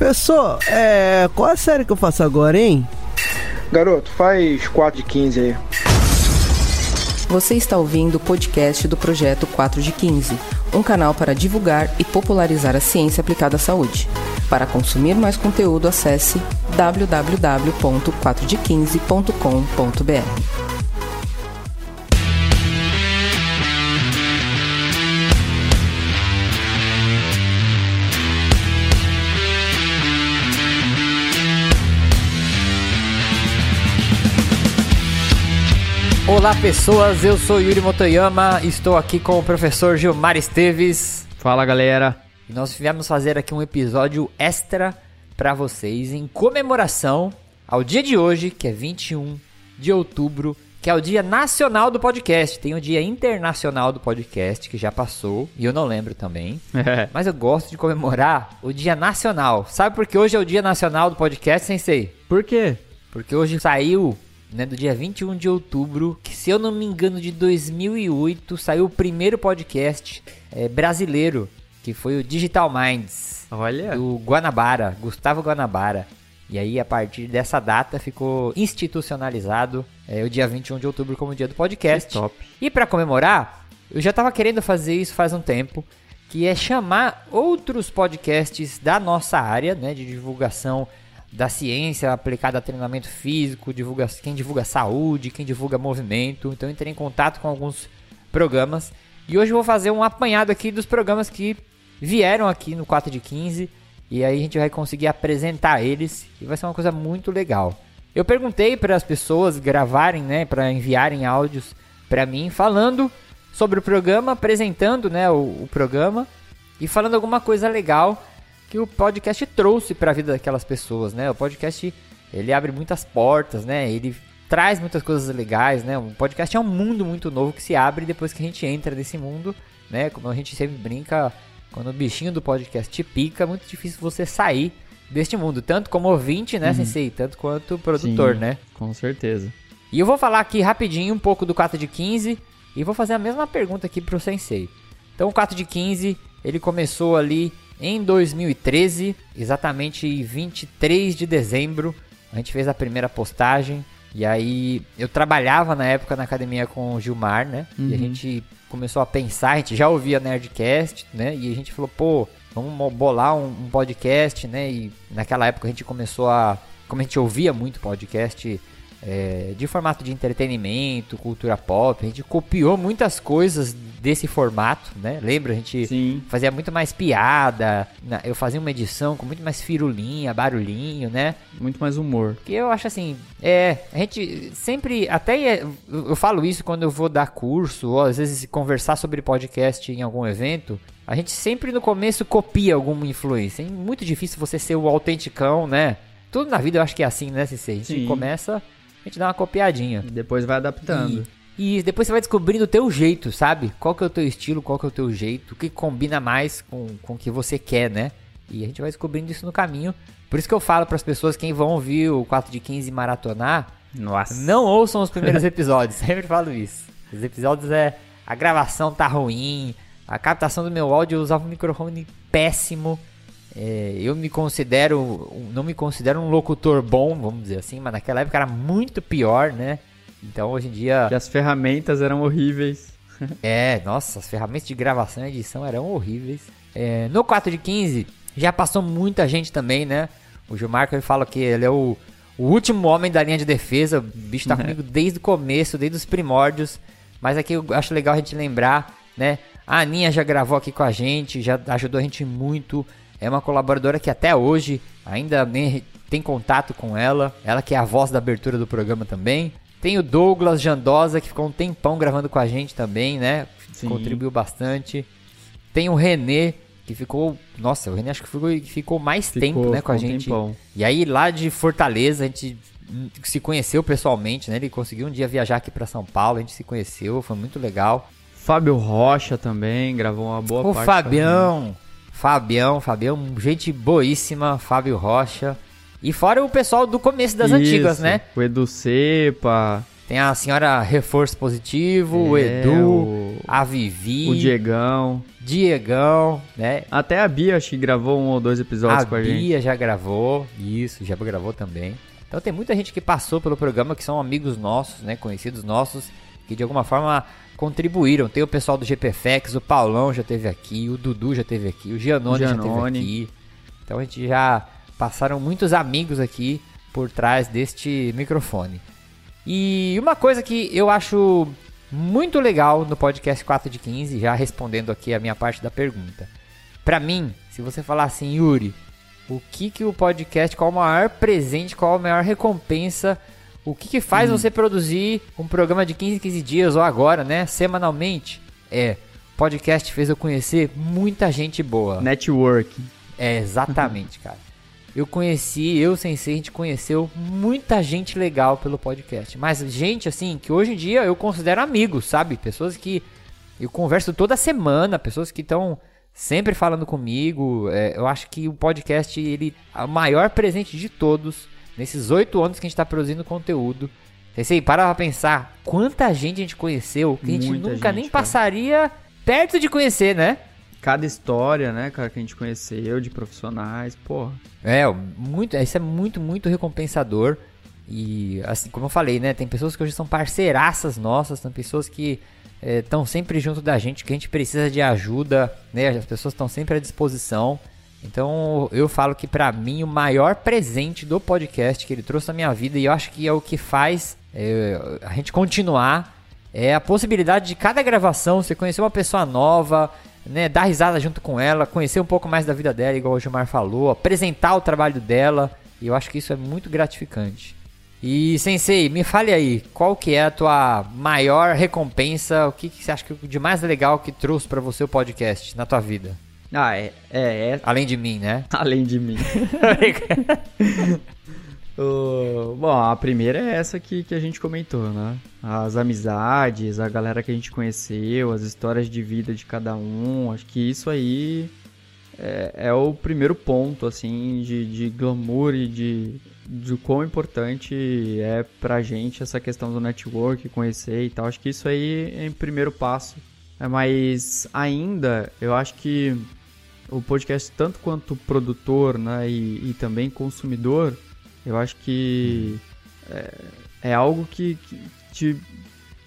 Professor, é. Qual a série que eu faço agora, hein? Garoto, faz 4 de 15 aí. Você está ouvindo o podcast do projeto 4 de 15, um canal para divulgar e popularizar a ciência aplicada à saúde. Para consumir mais conteúdo, acesse www.4de15.com.br. Olá pessoas, eu sou Yuri Motoyama, estou aqui com o professor Gilmar Esteves. Fala galera. E nós viemos fazer aqui um episódio extra para vocês em comemoração ao dia de hoje, que é 21 de outubro, que é o Dia Nacional do Podcast. Tem o Dia Internacional do Podcast, que já passou, e eu não lembro também. Mas eu gosto de comemorar o Dia Nacional. Sabe por que hoje é o Dia Nacional do Podcast, Sensei? Por quê? Porque hoje saiu né, do dia 21 de outubro, que se eu não me engano de 2008, saiu o primeiro podcast é, brasileiro, que foi o Digital Minds. Olha. Do Guanabara, Gustavo Guanabara. E aí, a partir dessa data, ficou institucionalizado é, o dia 21 de outubro como dia do podcast. Que top. E para comemorar, eu já estava querendo fazer isso faz um tempo, que é chamar outros podcasts da nossa área, né, de divulgação da ciência aplicada a treinamento físico, divulga, quem divulga saúde, quem divulga movimento. Então entrei em contato com alguns programas e hoje vou fazer um apanhado aqui dos programas que vieram aqui no 4 de 15 e aí a gente vai conseguir apresentar eles e vai ser uma coisa muito legal. Eu perguntei para as pessoas gravarem, né, para enviarem áudios para mim falando sobre o programa, apresentando, né, o, o programa e falando alguma coisa legal que o podcast trouxe para a vida daquelas pessoas, né? O podcast ele abre muitas portas, né? Ele traz muitas coisas legais, né? O podcast é um mundo muito novo que se abre depois que a gente entra nesse mundo, né? Como a gente sempre brinca, quando o bichinho do podcast te pica, é muito difícil você sair deste mundo, tanto como ouvinte, né, uhum. Sensei, tanto quanto produtor, Sim, né? Com certeza. E eu vou falar aqui rapidinho um pouco do 4 de 15 e vou fazer a mesma pergunta aqui pro Sensei. Então, o 4 de 15, ele começou ali em 2013, exatamente 23 de dezembro, a gente fez a primeira postagem. E aí eu trabalhava na época na academia com o Gilmar, né? Uhum. E a uhum. gente começou a pensar, a gente já ouvia Nerdcast, né? E a gente falou, pô, vamos bolar um, um podcast, né? E naquela época a gente começou a. Como a gente ouvia muito podcast é, de formato de entretenimento, cultura pop. A gente copiou muitas coisas desse formato, né? Lembra? A gente Sim. fazia muito mais piada. Eu fazia uma edição com muito mais firulinha, barulhinho, né? Muito mais humor. Porque eu acho assim, é, a gente sempre, até eu falo isso quando eu vou dar curso, ou às vezes conversar sobre podcast em algum evento. A gente sempre no começo copia alguma influência. É muito difícil você ser o autenticão, né? Tudo na vida eu acho que é assim, né, CC? A gente Sim. começa a gente dá uma copiadinha. E depois vai adaptando. E, e, depois você vai descobrindo o teu jeito, sabe? Qual que é o teu estilo, qual que é o teu jeito, o que combina mais com, com o que você quer, né? E a gente vai descobrindo isso no caminho. Por isso que eu falo para as pessoas, quem vão ouvir o 4 de 15 maratonar, Nossa. não ouçam os primeiros episódios. Sempre falo isso. Os episódios é a gravação tá ruim, a captação do meu áudio eu usava um microfone péssimo. É, eu me considero, não me considero um locutor bom, vamos dizer assim, mas naquela época era muito pior, né? Então hoje em dia. E as ferramentas eram horríveis. é, nossa, as ferramentas de gravação e edição eram horríveis. É, no 4 de 15 já passou muita gente também, né? O Gilmar ele fala que ele é o, o último homem da linha de defesa. O bicho tá comigo desde o começo, desde os primórdios. Mas aqui eu acho legal a gente lembrar, né? A Aninha já gravou aqui com a gente, já ajudou a gente muito. É uma colaboradora que até hoje ainda tem contato com ela. Ela que é a voz da abertura do programa também. Tem o Douglas Jandosa, que ficou um tempão gravando com a gente também, né? Sim. Contribuiu bastante. Tem o Renê, que ficou. Nossa, o Renê acho que ficou, ficou mais ficou, tempo né, com a gente. Um e aí, lá de Fortaleza, a gente se conheceu pessoalmente, né? Ele conseguiu um dia viajar aqui para São Paulo, a gente se conheceu, foi muito legal. Fábio Rocha também gravou uma boa o parte. O Fabião, Fabião, Fabião, gente boíssima, Fábio Rocha. E fora o pessoal do começo das Isso, antigas, né? O Edu Cepa. Tem a senhora Reforço Positivo, o É, Edu, o- a Vivi, O Diegão. Diegão, né? Até a Bia, acho que gravou um ou dois episódios a com a gente. Bia já gravou, isso, já gravou também. Então tem muita gente que passou pelo programa que são amigos nossos, né, conhecidos nossos, que de alguma forma contribuíram. Tem o pessoal do GPFX, o Paulão já teve aqui, o Dudu já teve aqui, o Gianoni, já Giannone. teve aqui. Então a gente já passaram muitos amigos aqui por trás deste microfone. E uma coisa que eu acho muito legal no podcast 4 de 15, já respondendo aqui a minha parte da pergunta. Pra mim, se você falar assim, Yuri, o que que o podcast, qual o maior presente, qual a maior recompensa, o que que faz você produzir um programa de 15 em 15 dias ou agora, né, semanalmente? É, o podcast fez eu conhecer muita gente boa. Networking. É, exatamente, cara. Eu conheci, eu sensei, a gente conheceu muita gente legal pelo podcast. Mas gente, assim, que hoje em dia eu considero amigos, sabe? Pessoas que eu converso toda semana, pessoas que estão sempre falando comigo. É, eu acho que o podcast, ele é o maior presente de todos. Nesses oito anos que a gente tá produzindo conteúdo. Sensei, para pra pensar quanta gente a gente conheceu que a gente Muita nunca gente, nem cara. passaria perto de conhecer, né? Cada história, né, cara, que a gente conheceu de profissionais, porra. É, muito, isso é muito, muito recompensador. E assim, como eu falei, né? Tem pessoas que hoje são parceiraças nossas, tem pessoas que estão sempre junto da gente, que a gente precisa de ajuda, né? As pessoas estão sempre à disposição. Então eu falo que pra mim o maior presente do podcast que ele trouxe na minha vida, e eu acho que é o que faz é, a gente continuar, é a possibilidade de cada gravação você conhecer uma pessoa nova, né, dar risada junto com ela, conhecer um pouco mais da vida dela, igual o Gilmar falou, apresentar o trabalho dela, e eu acho que isso é muito gratificante. E Sensei, me fale aí, qual que é a tua maior recompensa, o que, que você acha que de mais legal que trouxe pra você o podcast na tua vida? Ah, é, é, é Além de mim, né? além de mim. O- bom, a primeira é essa que, que a gente comentou, né? As amizades, a galera que a gente conheceu, as histórias de vida de cada um. Acho que isso aí é, é o primeiro ponto, assim, de, de glamour e de, de quão importante é pra gente essa questão do network, conhecer e tal. Acho que isso aí é o primeiro passo. É, mas ainda, eu acho que o podcast, tanto quanto produtor né, e, e também consumidor, eu acho que é, é algo que, que te,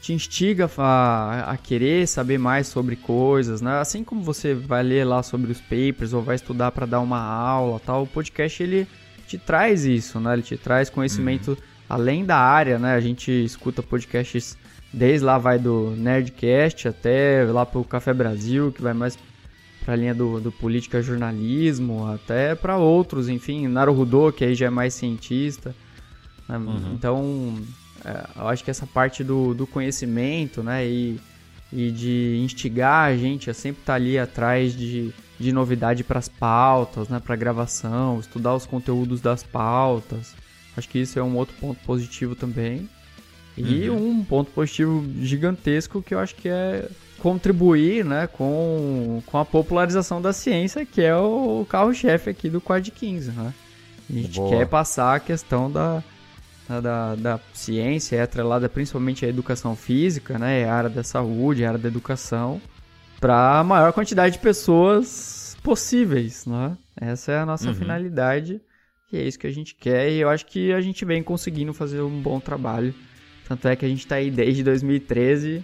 te instiga a, a querer saber mais sobre coisas, né? Assim como você vai ler lá sobre os papers ou vai estudar para dar uma aula, tal, o podcast ele te traz isso, né? Ele te traz conhecimento além da área, né? A gente escuta podcasts desde lá vai do Nerdcast até lá pro Café Brasil, que vai mais para a linha do, do política jornalismo, até para outros, enfim, Naruhodô, que aí já é mais cientista. né? Então, é, eu acho que essa parte do, do conhecimento, né, e, e de instigar a gente a sempre estar ali atrás de, de novidade para as pautas, né, para gravação, estudar os conteúdos das pautas. Acho que isso é um outro ponto positivo também. E um ponto positivo gigantesco que eu acho que é contribuir né, com, com a popularização da ciência, que é o carro-chefe aqui do Quad 15. Né? A gente Boa. quer passar a questão da, da, da, ciência, é atrelada principalmente à educação física, né, é a área da saúde, é a área da educação, para a maior quantidade de pessoas possíveis. Né? Essa é a nossa finalidade. E é isso que a gente quer e eu acho que a gente vem conseguindo fazer um bom trabalho. Tanto é que a gente tá aí desde 2013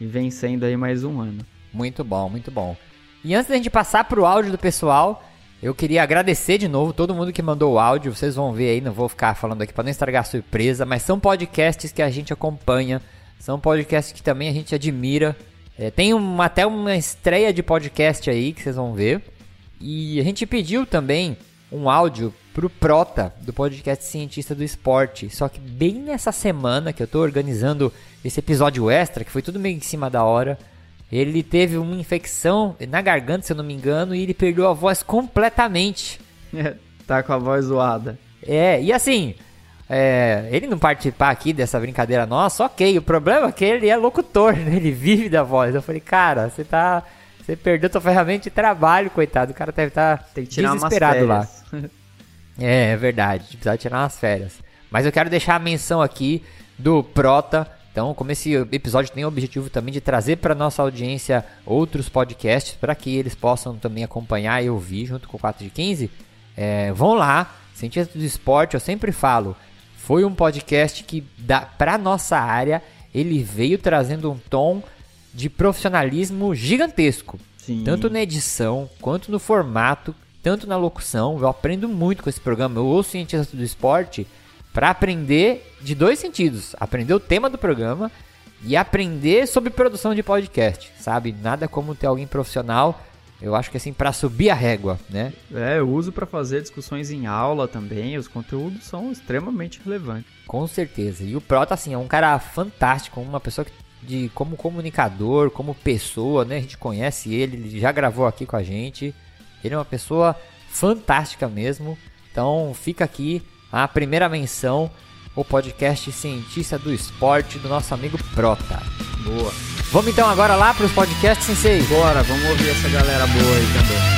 e vem sendo aí mais um ano. Muito bom, muito bom. E antes da gente passar pro áudio do pessoal, eu queria agradecer de novo todo mundo que mandou o áudio. Vocês vão ver aí, não vou ficar falando aqui para não estragar a surpresa, mas são podcasts que a gente acompanha, são podcasts que também a gente admira. É, tem uma, até uma estreia de podcast aí que vocês vão ver. E a gente pediu também um áudio pro Prota, do podcast Cientista do Esporte. Só que bem nessa semana que eu tô organizando esse episódio extra, que foi tudo meio em cima da hora, ele teve uma infecção na garganta, se eu não me engano, e ele perdeu a voz completamente. tá com a voz zoada. É, e assim, é, ele não participar aqui dessa brincadeira nossa, ok. O problema é que ele é locutor, né? ele vive da voz. Eu falei, cara, você tá. Você perdeu tua ferramenta de trabalho, coitado. O cara deve estar Tem que tirar desesperado lá. É, é verdade. Precisa tirar umas férias. Mas eu quero deixar a menção aqui do Prota, Então, como esse episódio tem o objetivo também de trazer para nossa audiência outros podcasts para que eles possam também acompanhar e ouvir junto com o 4 de 15, é, vão lá. Cientista do Esporte, eu sempre falo, foi um podcast que, para nossa área, ele veio trazendo um tom de profissionalismo gigantesco. Sim. Tanto na edição, quanto no formato, tanto na locução. Eu aprendo muito com esse programa. Eu ouço Cientista do Esporte para aprender de dois sentidos: aprender o tema do programa e aprender sobre produção de podcast, sabe? Nada como ter alguém profissional eu acho que assim, para subir a régua, né? É, eu uso para fazer discussões em aula também, os conteúdos são extremamente relevantes. Com certeza. E o Prota, assim, é um cara fantástico, uma pessoa que, de, como comunicador, como pessoa, né? A gente conhece ele, ele já gravou aqui com a gente. Ele é uma pessoa fantástica mesmo. Então fica aqui a primeira menção, o podcast Cientista do Esporte do nosso amigo Prota. Boa. Vamos então agora lá para os podcasts, Sensei? Bora, vamos ouvir essa galera boa aí também.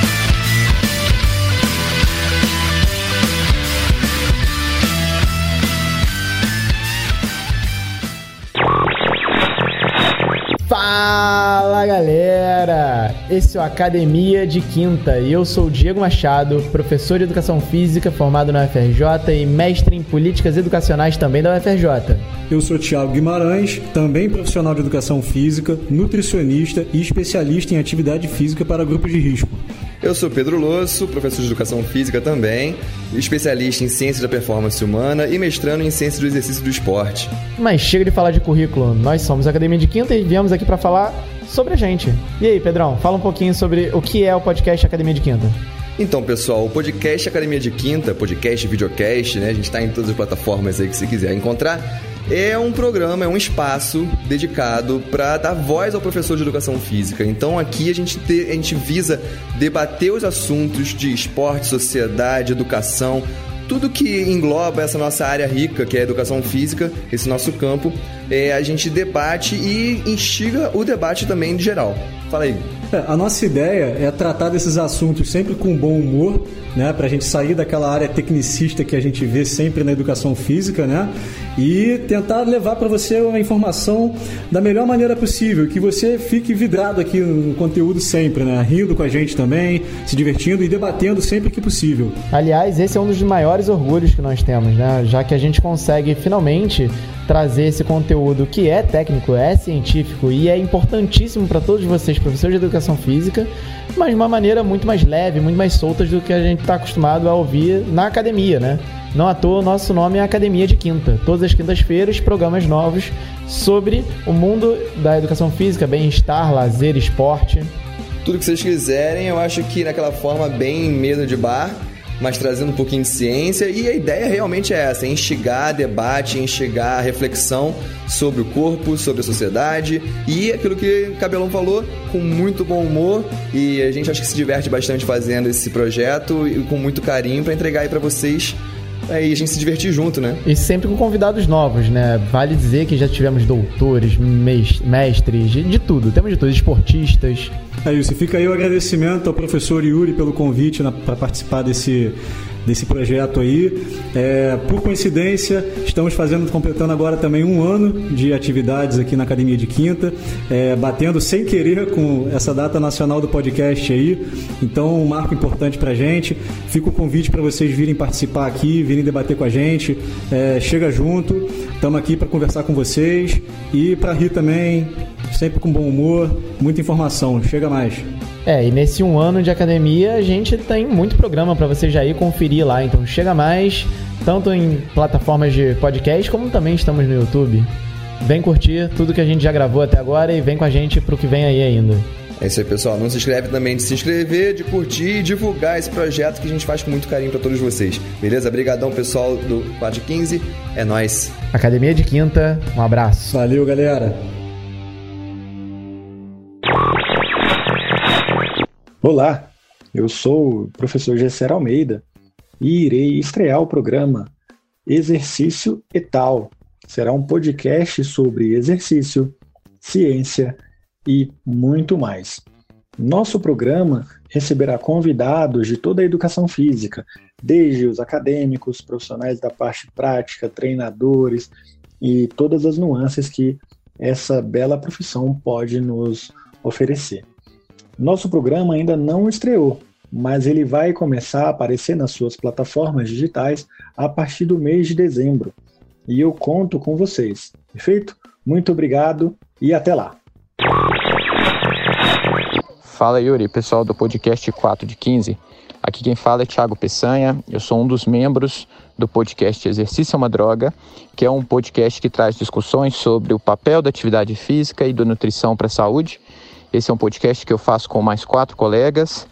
Fala galera! Esse é o Academia de Quinta e eu sou o Diego Machado, professor de Educação Física formado na UFRJ e mestre em Políticas Educacionais também da UFRJ. Eu sou Tiago Guimarães, também profissional de Educação Física, nutricionista e especialista em atividade física para grupos de risco. Eu sou Pedro Losso, professor de Educação Física também, especialista em Ciência da Performance Humana e mestrando em Ciência do Exercício do Esporte. Mas chega de falar de currículo, nós somos a Academia de Quinta e viemos aqui para falar sobre a gente. E aí, Pedrão, fala um pouquinho sobre o que é o podcast Academia de Quinta. Então, pessoal, o podcast Academia de Quinta, podcast, videocast, né? A gente está em todas as plataformas aí que você quiser encontrar é um programa, é um espaço dedicado para dar voz ao professor de educação física. Então aqui a gente, te, a gente visa debater os assuntos de esporte, sociedade, educação, tudo que engloba essa nossa área rica, que é a educação física, esse nosso campo, é, a gente debate e instiga o debate também de geral. Fala aí. É, a nossa ideia é tratar desses assuntos sempre com bom humor, né, para a gente sair daquela área tecnicista que a gente vê sempre na educação física, né, e tentar levar para você uma informação da melhor maneira possível, que você fique vidrado aqui no conteúdo sempre, né, rindo com a gente também, se divertindo e debatendo sempre que possível. Aliás, esse é um dos maiores orgulhos que nós temos, né, já que a gente consegue finalmente trazer esse conteúdo que é técnico, é científico e é importantíssimo para todos vocês, professores de educação física, mas de uma maneira muito mais leve, muito mais solta do que a gente está acostumado a ouvir na academia, né? Não à toa, nosso nome é Academia de Quinta. Todas as quintas-feiras, programas novos sobre o mundo da educação física, bem-estar, lazer, esporte. Tudo que vocês quiserem, eu acho que naquela forma bem medo de bar mas trazendo um pouquinho de ciência. E a ideia realmente é essa: é instigar debate, instigar reflexão sobre o corpo, sobre a sociedade e aquilo que o Cabelão falou, com muito bom humor. E a gente acha que se diverte bastante fazendo esse projeto e com muito carinho para entregar aí para vocês aí a gente se divertir junto, né? E sempre com convidados novos, né? Vale dizer que já tivemos doutores, mestres, de, de tudo. Temos de tudo, esportistas. É isso. Fica aí o agradecimento ao professor Yuri pelo convite para participar desse desse projeto aí. É, por coincidência, estamos fazendo, completando agora também um ano de atividades aqui na Academia de Quinta, é, batendo sem querer com essa data nacional do podcast aí. Então, um marco importante para a gente. Fica o convite para vocês virem participar aqui, virem debater com a gente. É, chega junto, estamos aqui para conversar com vocês e para rir também, sempre com bom humor, muita informação. Chega mais. É, e nesse um ano de academia a gente tem muito programa para você já ir conferir lá. Então chega mais, tanto em plataformas de podcast como também estamos no YouTube. Vem curtir tudo que a gente já gravou até agora e vem com a gente pro que vem aí ainda. É isso aí, pessoal. Não se inscreve também de se inscrever, de curtir e divulgar esse projeto que a gente faz com muito carinho para todos vocês. Beleza? Obrigadão, pessoal do 415. É nós. Academia de Quinta, um abraço. Valeu, galera. Olá, eu sou o professor Gesser Almeida e irei estrear o programa Exercício e Tal. Será um podcast sobre exercício, ciência e muito mais. Nosso programa receberá convidados de toda a educação física, desde os acadêmicos, profissionais da parte prática, treinadores e todas as nuances que essa bela profissão pode nos oferecer. Nosso programa ainda não estreou, mas ele vai começar a aparecer nas suas plataformas digitais a partir do mês de dezembro. E eu conto com vocês. Perfeito? Muito obrigado e até lá. Fala Yuri, pessoal do podcast 4 de 15. Aqui quem fala é Thiago Peçanha, eu sou um dos membros do podcast Exercício é uma Droga, que é um podcast que traz discussões sobre o papel da atividade física e da nutrição para a saúde. Esse é um podcast que eu faço com mais quatro colegas,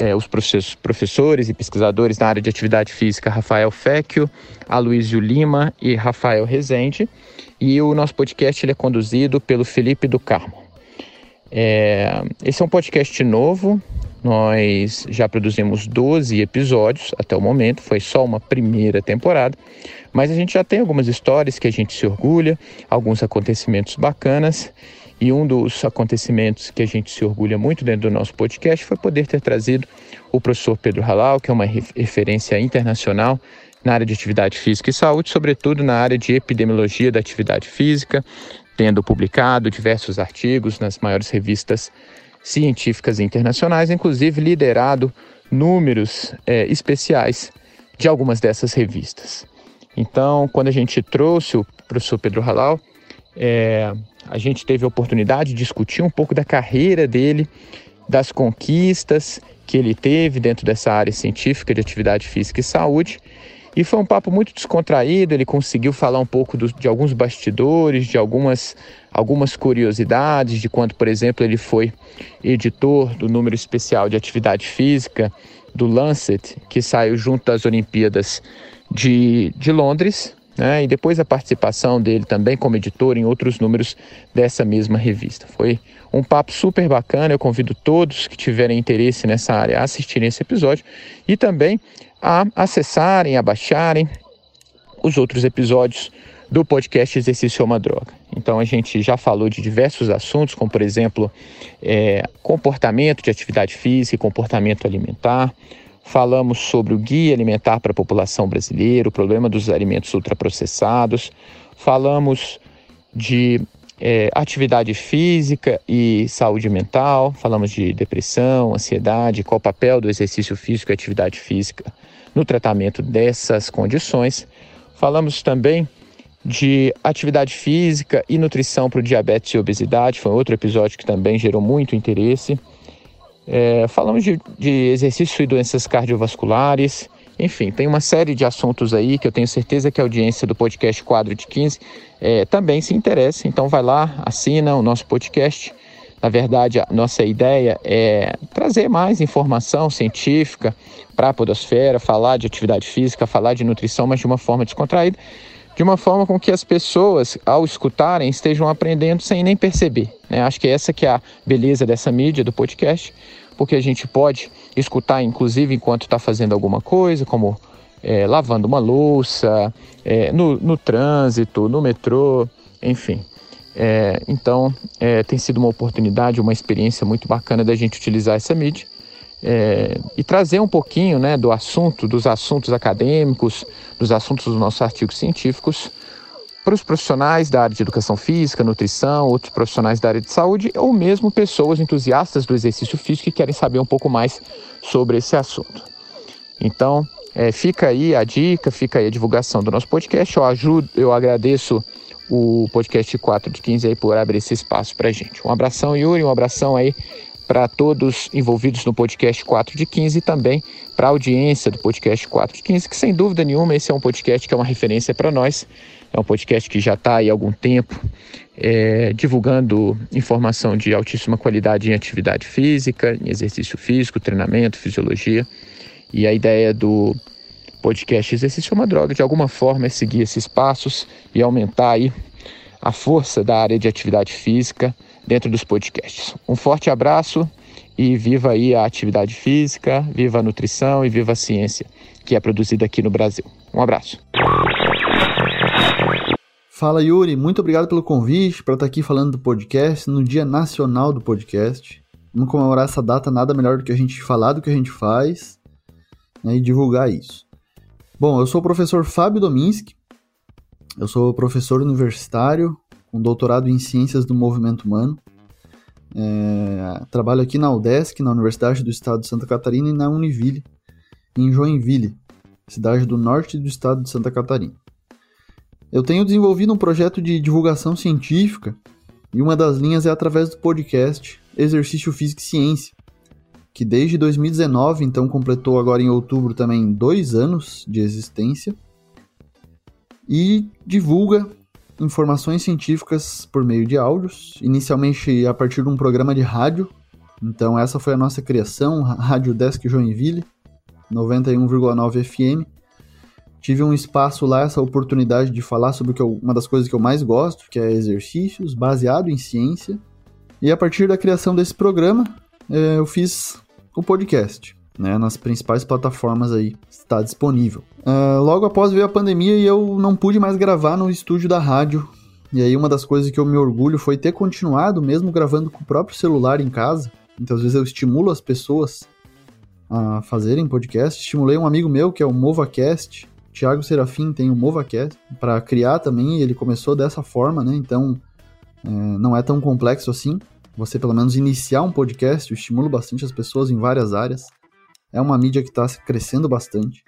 é, os professores e pesquisadores na área de atividade física, Rafael Fecchio, Aloysio Lima e Rafael Rezende. E o nosso podcast ele é conduzido pelo Felipe do Carmo. É, esse é um podcast novo, nós já produzimos 12 episódios até o momento, foi só uma primeira temporada, mas a gente já tem algumas histórias que a gente se orgulha, alguns acontecimentos bacanas. E um dos acontecimentos que a gente se orgulha muito dentro do nosso podcast foi poder ter trazido o professor Pedro Halal, que é uma referência internacional na área de atividade física e saúde, sobretudo na área de epidemiologia da atividade física, tendo publicado diversos artigos nas maiores revistas científicas internacionais, inclusive liderado números é, especiais de algumas dessas revistas. Então, quando a gente trouxe o professor Pedro Halal, é, a gente teve a oportunidade de discutir um pouco da carreira dele, das conquistas que ele teve dentro dessa área científica de atividade física e saúde. E foi um papo muito descontraído, ele conseguiu falar um pouco do, de alguns bastidores, de algumas, algumas curiosidades, de quando, por exemplo, ele foi editor do número especial de atividade física do Lancet, que saiu junto das Olimpíadas de, de Londres, né? e depois a participação dele também como editor em outros números dessa mesma revista. Foi um papo super bacana, eu convido todos que tiverem interesse nessa área a assistirem esse episódio e também a acessarem, a baixarem os outros episódios do podcast Exercício é uma Droga. Então a gente já falou de diversos assuntos, como por exemplo é, comportamento de atividade física comportamento alimentar. Falamos sobre o guia alimentar para a população brasileira, o problema dos alimentos ultraprocessados. Falamos de é, atividade física e saúde mental. Falamos de depressão, ansiedade, qual o papel do exercício físico e atividade física no tratamento dessas condições. Falamos também de atividade física e nutrição para o diabetes e obesidade, foi outro episódio que também gerou muito interesse. É, falamos de, de exercício e doenças cardiovasculares, enfim, tem uma série de assuntos aí que eu tenho certeza que a audiência do podcast Quadro de 15 é, também se interessa. Então vai lá, assina o nosso podcast. Na verdade, a nossa ideia é trazer mais informação científica para a podosfera, falar de atividade física, falar de nutrição, mas de uma forma descontraída, de uma forma com que as pessoas, ao escutarem, estejam aprendendo sem nem perceber. Né? Acho que essa que é a beleza dessa mídia, do podcast, porque a gente pode escutar, inclusive, enquanto está fazendo alguma coisa, como é, lavando uma louça, é, no, no trânsito, no metrô, enfim. É, então, é, tem sido uma oportunidade, uma experiência muito bacana da gente utilizar essa mídia é, e trazer um pouquinho né, do assunto, dos assuntos acadêmicos, dos assuntos dos nossos artigos científicos para os profissionais da área de educação física, nutrição, outros profissionais da área de saúde ou mesmo pessoas entusiastas do exercício físico que querem saber um pouco mais sobre esse assunto. Então, é, fica aí a dica, fica aí a divulgação do nosso podcast. Eu ajudo, eu agradeço o podcast 4 de 15 aí por abrir esse espaço para gente. Um abração, Yuri, um abração aí para todos envolvidos no podcast 4 de 15 e também para a audiência do podcast 4 de 15, que sem dúvida nenhuma esse é um podcast que é uma referência para nós. É um podcast que já está aí há algum tempo é, divulgando informação de altíssima qualidade em atividade física, em exercício físico, treinamento, fisiologia. E a ideia do podcast Exercício é uma Droga, de alguma forma, é seguir esses passos e aumentar aí a força da área de atividade física dentro dos podcasts. Um forte abraço e viva aí a atividade física, viva a nutrição e viva a ciência que é produzida aqui no Brasil. Um abraço. Fala Yuri, muito obrigado pelo convite para estar aqui falando do podcast no Dia Nacional do Podcast. Vamos comemorar essa data, nada melhor do que a gente falar do que a gente faz né, e divulgar isso. Bom, eu sou o professor Fábio Dominski, eu sou professor universitário, com doutorado em Ciências do Movimento Humano. É, trabalho aqui na UDESC, na Universidade do Estado de Santa Catarina, e na Univille, em Joinville, cidade do norte do estado de Santa Catarina. Eu tenho desenvolvido um projeto de divulgação científica e uma das linhas é através do podcast Exercício Físico e Ciência, que desde 2019, então completou agora em outubro também dois anos de existência e divulga informações científicas por meio de áudios, inicialmente a partir de um programa de rádio. Então essa foi a nossa criação, Rádio Desk Joinville, 91,9 FM. Tive um espaço lá, essa oportunidade de falar sobre eu, uma das coisas que eu mais gosto, que é exercícios baseado em ciência. E a partir da criação desse programa, é, eu fiz o podcast, né, nas principais plataformas aí está disponível. Uh, logo após veio a pandemia e eu não pude mais gravar no estúdio da rádio. E aí uma das coisas que eu me orgulho foi ter continuado, mesmo gravando com o próprio celular em casa. Então às vezes eu estimulo as pessoas a fazerem podcast. Estimulei um amigo meu que é o MovaCast, Thiago Serafim tem o MovaCast para criar também. ele começou dessa forma, né? Então é, não é tão complexo assim. Você pelo menos iniciar um podcast, eu estimulo bastante as pessoas em várias áreas. É uma mídia que está crescendo bastante.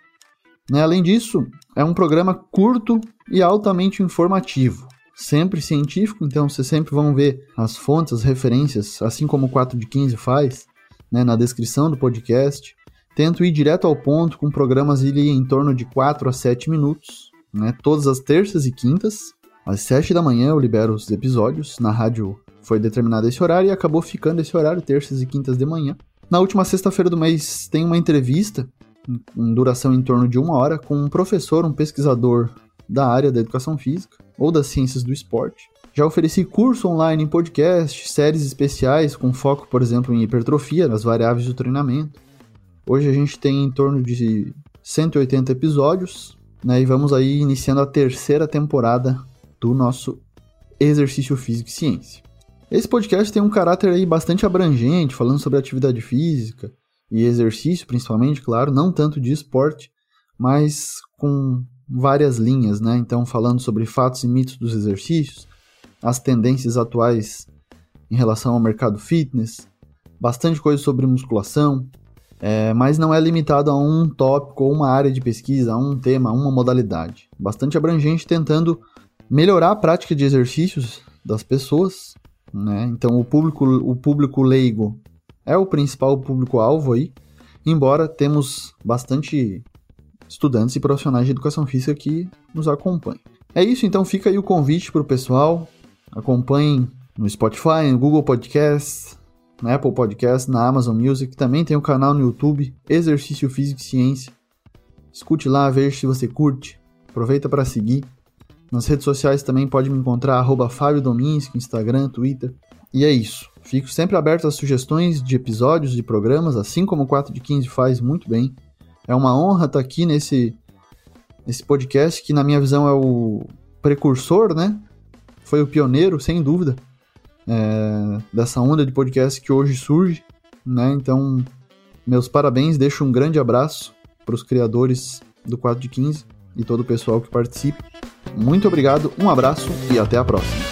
Né? Além disso, é um programa curto e altamente informativo. Sempre científico, então vocês sempre vão ver as fontes, as referências, assim como o 4 de 15 faz, né, na descrição do podcast. Tento ir direto ao ponto com programas ali em torno de 4 a 7 minutos, né, todas as terças e quintas. Às 7 da manhã eu libero os episódios. Na rádio foi determinado esse horário e acabou ficando esse horário, terças e quintas de manhã. Na última sexta-feira do mês tem uma entrevista, em duração em torno de uma hora, com um professor, um pesquisador da área da educação física ou das ciências do esporte. Já ofereci curso online em podcast, séries especiais com foco, por exemplo, em hipertrofia, nas variáveis do treinamento. Hoje a gente tem em torno de 180 episódios, né, e vamos aí iniciando a terceira temporada do nosso exercício físico e ciência. Esse podcast tem um caráter aí bastante abrangente, falando sobre atividade física e exercício, principalmente, claro, não tanto de esporte, mas com várias linhas, né? Então, falando sobre fatos e mitos dos exercícios, as tendências atuais em relação ao mercado fitness, bastante coisa sobre musculação, é, mas não é limitado a um tópico ou uma área de pesquisa, a um tema, a uma modalidade. Bastante abrangente, tentando melhorar a prática de exercícios das pessoas né? Então o público, o público leigo é o principal público-alvo aí, embora temos bastante estudantes e profissionais de educação física que nos acompanham. É isso, então fica aí o convite para o pessoal. Acompanhem no Spotify, no Google Podcast, na Apple Podcast, na Amazon Music. Também tem o canal no YouTube, Exercício Físico e Ciência. Escute lá, veja se você curte. Aproveita para seguir. Nas redes sociais também pode me encontrar, arroba Fábio Dominski, Instagram, Twitter. E é isso. Fico sempre aberto a sugestões de episódios de programas, assim como o 4 de 15 faz muito bem. É uma honra estar aqui nesse, nesse podcast, que na minha visão é o precursor, né? Foi o pioneiro, sem dúvida, é, dessa onda de podcast que hoje surge, né? Então, meus parabéns, deixo um grande abraço para os criadores do 4 de 15 e todo o pessoal que participa. Muito obrigado, um abraço e até a próxima.